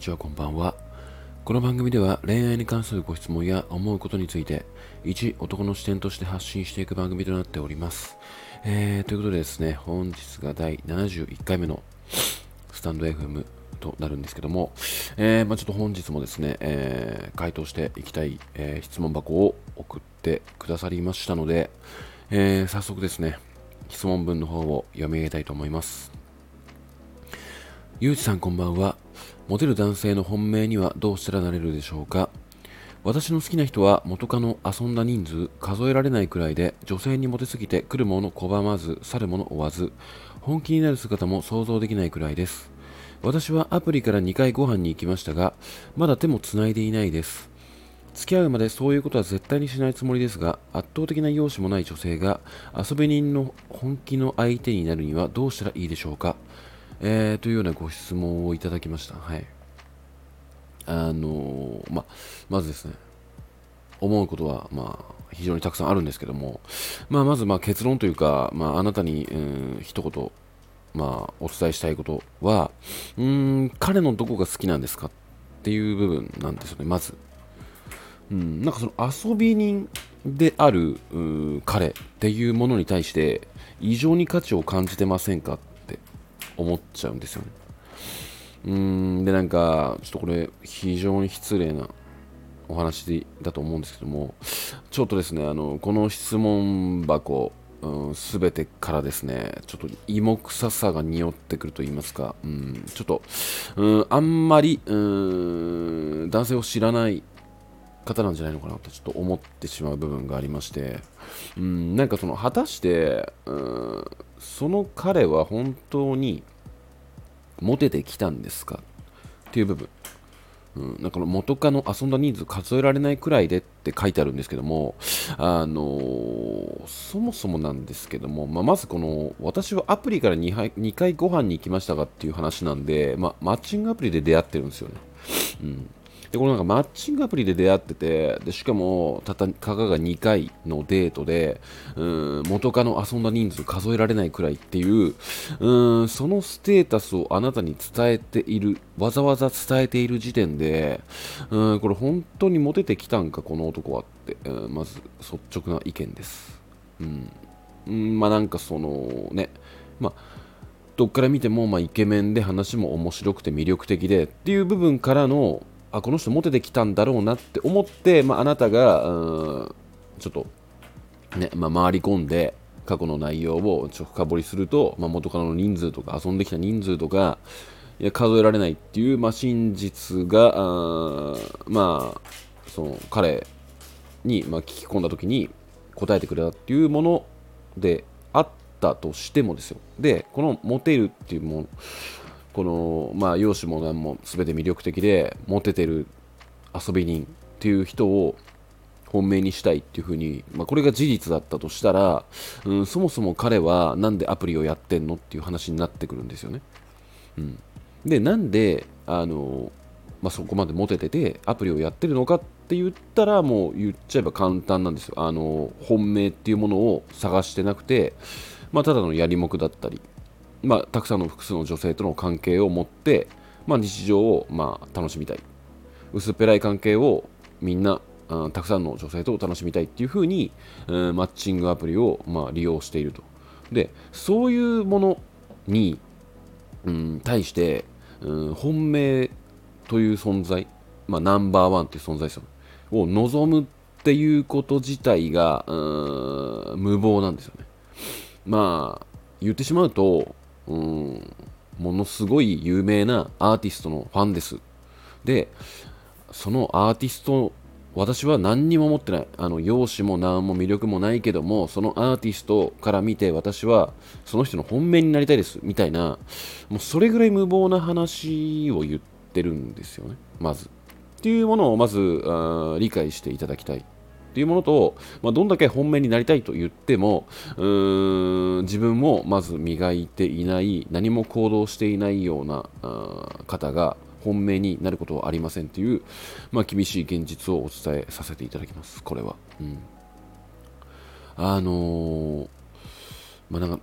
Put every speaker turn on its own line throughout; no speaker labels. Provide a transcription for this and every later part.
にちは、こんばんは。この番組では恋愛に関するご質問や思うことについて、一男の視点として発信していく番組となっております。えー、ということでですね、本日が第71回目のスタンド FM となるんですけども、えー、まあ、ちょっと本日もですね、えー、回答していきたい、え、質問箱を送ってくださりましたので、え早速ですね、質問文の方を読み上げたいと思います。ゆうちさんこんばんは。モテる男性の本命にはどうしたらなれるでしょうか。私の好きな人は元カノ遊んだ人数数えられないくらいで女性にモテすぎて来るもの拒まず去るもの追わず本気になる姿も想像できないくらいです。私はアプリから2回ご飯に行きましたがまだ手も繋いでいないです。付き合うまでそういうことは絶対にしないつもりですが圧倒的な容姿もない女性が遊び人の本気の相手になるにはどうしたらいいでしょうか。えー、というようなご質問をいただきました。はい。あのー、ま、まずですね、思うことは、まあ、非常にたくさんあるんですけども、まあ、まず、ま、結論というか、まあ、あなたに、うん、一言、まあ、お伝えしたいことは、うん、彼のどこが好きなんですかっていう部分なんですよね、まず。うん、なんかその遊び人である彼っていうものに対して異常に価値を感じてませんか思っちゃうんですよね。うん、で、なんか、ちょっとこれ、非常に失礼なお話だと思うんですけども、ちょっとですね、あの、この質問箱、うん、全てからですね、ちょっと芋臭さが匂ってくると言いますか、うん、ちょっと、うん、あんまり、うん、男性を知らない方なんじゃないのかなとちょっと思ってしまう部分がありまして、うん、なんかその果たして、うん、その彼は本当にモテてきたんですか？っていう部分、うん、なんか元カノ遊んだ人数数えられないくらいでって書いてあるんですけども、あのー、そもそもなんですけども、まあ、まずこの私はアプリから 2, 2回ご飯に行きましたがっていう話なんで、まあ、マッチングアプリで出会ってるんですよね。うん。で、このなんかマッチングアプリで出会ってて、でしかも、たたかが2回のデートで、うん、元カノ遊んだ人数数えられないくらいっていう、うん、そのステータスをあなたに伝えている、わざわざ伝えている時点で、うん、これ本当にモテてきたんか、この男はって、うん、まず率直な意見です。うん。うん、まあなんかそのね、まあ、どっから見ても、まあ、イケメンで話も面白くて魅力的でっていう部分からのあこの人モテてきたんだろうなって思って、まあ、あなたがちょっと、ねまあ、回り込んで過去の内容をちょ深掘りすると、まあ、元カノの人数とか遊んできた人数とかいや数えられないっていう、まあ、真実があまあその彼に、まあ、聞き込んだ時に答えてくれたっていうものであったとしてもですよ。でこのモテるっていうものこの、まあ、容姿も何も全て魅力的でモテてる遊び人っていう人を本命にしたいっていうふうに、まあ、これが事実だったとしたら、うん、そもそも彼はなんでアプリをやってんのっていう話になってくるんですよね。うん、で、なんで、あの、まあ、そこまでモテててアプリをやってるのかって言ったらもう言っちゃえば簡単なんですよ。あの、本命っていうものを探してなくて、まあ、ただのやりもくだったり、まあ、たくさんの複数の女性との関係を持って、まあ、日常を、まあ、楽しみたい。薄っぺらい関係をみんな、うん、たくさんの女性と楽しみたいっていうふうに、うん、マッチングアプリを、まあ、利用していると。でそういうものに、うん、対して、うん、本命という存在、まあ、ナンバーワンという存在ですよ、を望むっていうこと自体が、うん、無謀なんですよね。まあ言ってしまうとうん、ものすごい有名なアーティストのファンです。で、そのアーティスト、私は何にも持ってない。あの、容姿も何も魅力もないけども、そのアーティストから見て私はその人の本命になりたいです。みたいな、もうそれぐらい無謀な話を言ってるんですよね。まず。っていうものをまず理解していただきたい。っていうものと、まあ、どんだけ本命になりたいと言ってもうーん自分もまず磨いていない何も行動していないような方が本命になることはありませんという、まあ、厳しい現実をお伝えさせていただきます、これは。うん、あのー、まあなんか、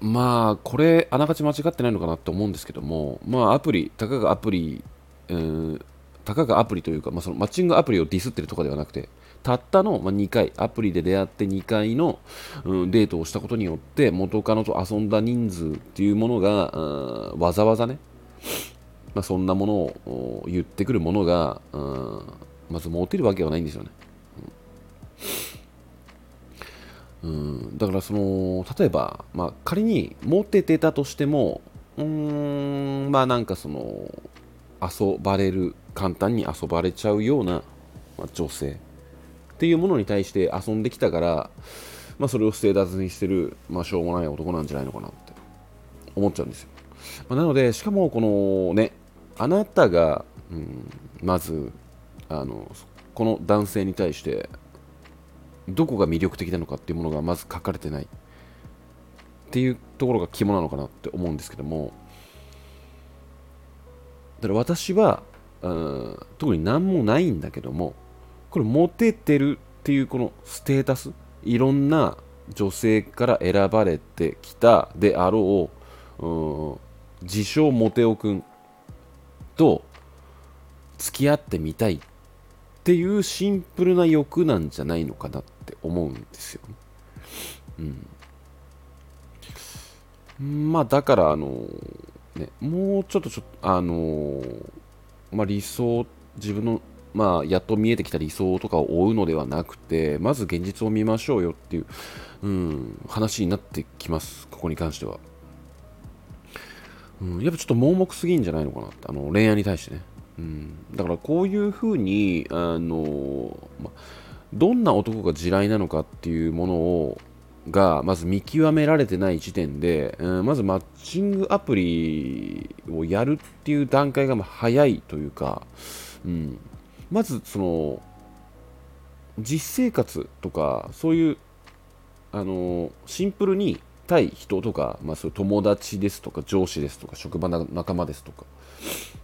まあ、これ、あながち間違ってないのかなって思うんですけども、まあ、アプリ、たかがアプリえー、たかがアプリというか、まあ、そのマッチングアプリをディスってるとかではなくて、たったの、2回、アプリで出会って2回の、うん、デートをしたことによって、元カノと遊んだ人数っていうものが、うん、わざわざね、まあ、そんなものを言ってくるものが、うん、まず持てるわけはないんですよね。うん、だからその例えば、まあ、仮に持ててたとしてもうーんまあなんかその遊ばれる簡単に遊ばれちゃうような、まあ、女性っていうものに対して遊んできたから、まあ、それをステータスにしてる、まあ、しょうもない男なんじゃないのかなって思っちゃうんですよ、まあ、なのでしかもこのねあなたが、うん、まずあのこの男性に対してどこが魅力的なのかっていうものがまず書かれてない。っていうところが肝なのかなって思うんですけども。だから私は、特に何もないんだけどもこれモテてるっていうこのステータスいろんな女性から選ばれてきたであろう、う、自称モテオ君と付き合ってみたいっていうシンプルな欲なんじゃないのかなって思うんですよね。うん。まあだからあのね、もうちょっとちょっとあのまあ理想自分のまあやっと見えてきた理想とかを追うのではなくてまず現実を見ましょうよっていう、うん、話になってきますここに関しては。うん、やっぱちょっと盲目すぎんじゃないのかなあの恋愛に対してね、うん、だからこういうふうにあの、ま、どんな男が地雷なのかっていうものをがまず見極められてない時点で、うん、まずマッチングアプリをやるっていう段階が早いというか、うん、まずその実生活とかそういうあのシンプルに対人とか、まあ、そういう友達ですとか上司ですとか職場の仲間ですとか、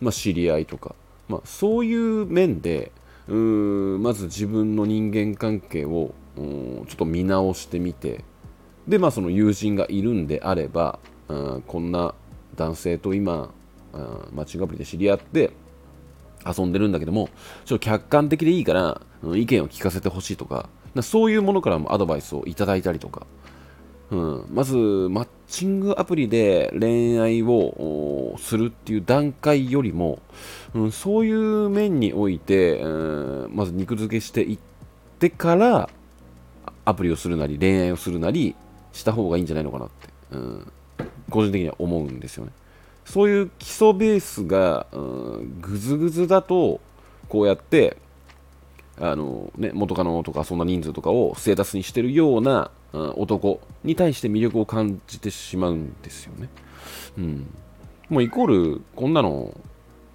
まあ、知り合いとか、まあ、そういう面でうーまず自分の人間関係をちょっと見直してみてで、まあ、その友人がいるんであればうんこんな男性と今マッチングアプリで知り合って遊んでるんだけどもちょっと客観的でいいから、うん、意見を聞かせてほしいとかそういうものからもアドバイスをいただいたりとかうん、まず、マッチングアプリで恋愛をするっていう段階よりも、うん、そういう面において、うん、まず肉付けしていってから、アプリをするなり、恋愛をするなりした方がいいんじゃないのかなって、うん、個人的には思うんですよね。そういう基礎ベースが、うん、ぐずぐずだと、こうやって、あのね、元カノとかそんな人数とかをステータスにしてるようなうん男に対して魅力を感じてしまうんですよね。うん。もうイコール、こんなの、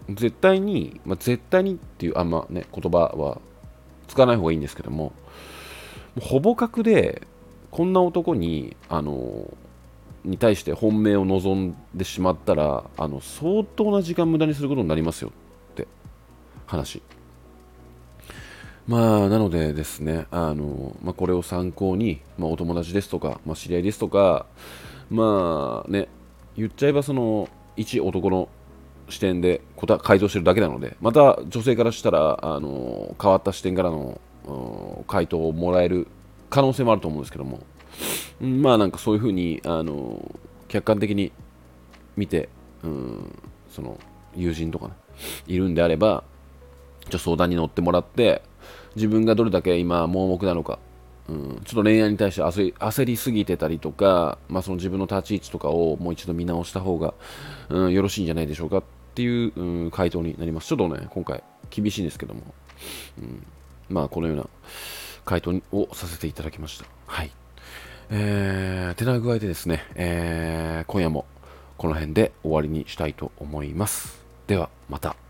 絶対に、まあ、絶対にっていうあんまね、言葉は使わない方がいいんですけども、もほぼ確で、こんな男に、あの、に対して本命を望んでしまったら、あの、相当な時間無駄にすることになりますよって話。まあ、なのでですね、あの、まあ、これを参考に、まあ、お友達ですとか、まあ、知り合いですとか、まあね、言っちゃえばその、一男の視点で回答してるだけなので、また女性からしたら、あの、変わった視点からの回答をもらえる可能性もあると思うんですけども、まあなんかそういうふうに、あの、客観的に見て、うん、その、友人とかね、いるんであれば、ちょ相談に乗ってもらって、自分がどれだけ今盲目なのか、うん、ちょっと恋愛に対して焦り焦りすぎてたりとか、まあ、その自分の立ち位置とかをもう一度見直した方が、うん、よろしいんじゃないでしょうかっていう、うん、回答になります。ちょっとね、今回厳しいんですけども、うん、まあこのような回答をさせていただきました。はい。えー、てな具合でですね、えー、今夜もこの辺で終わりにしたいと思います。では、また。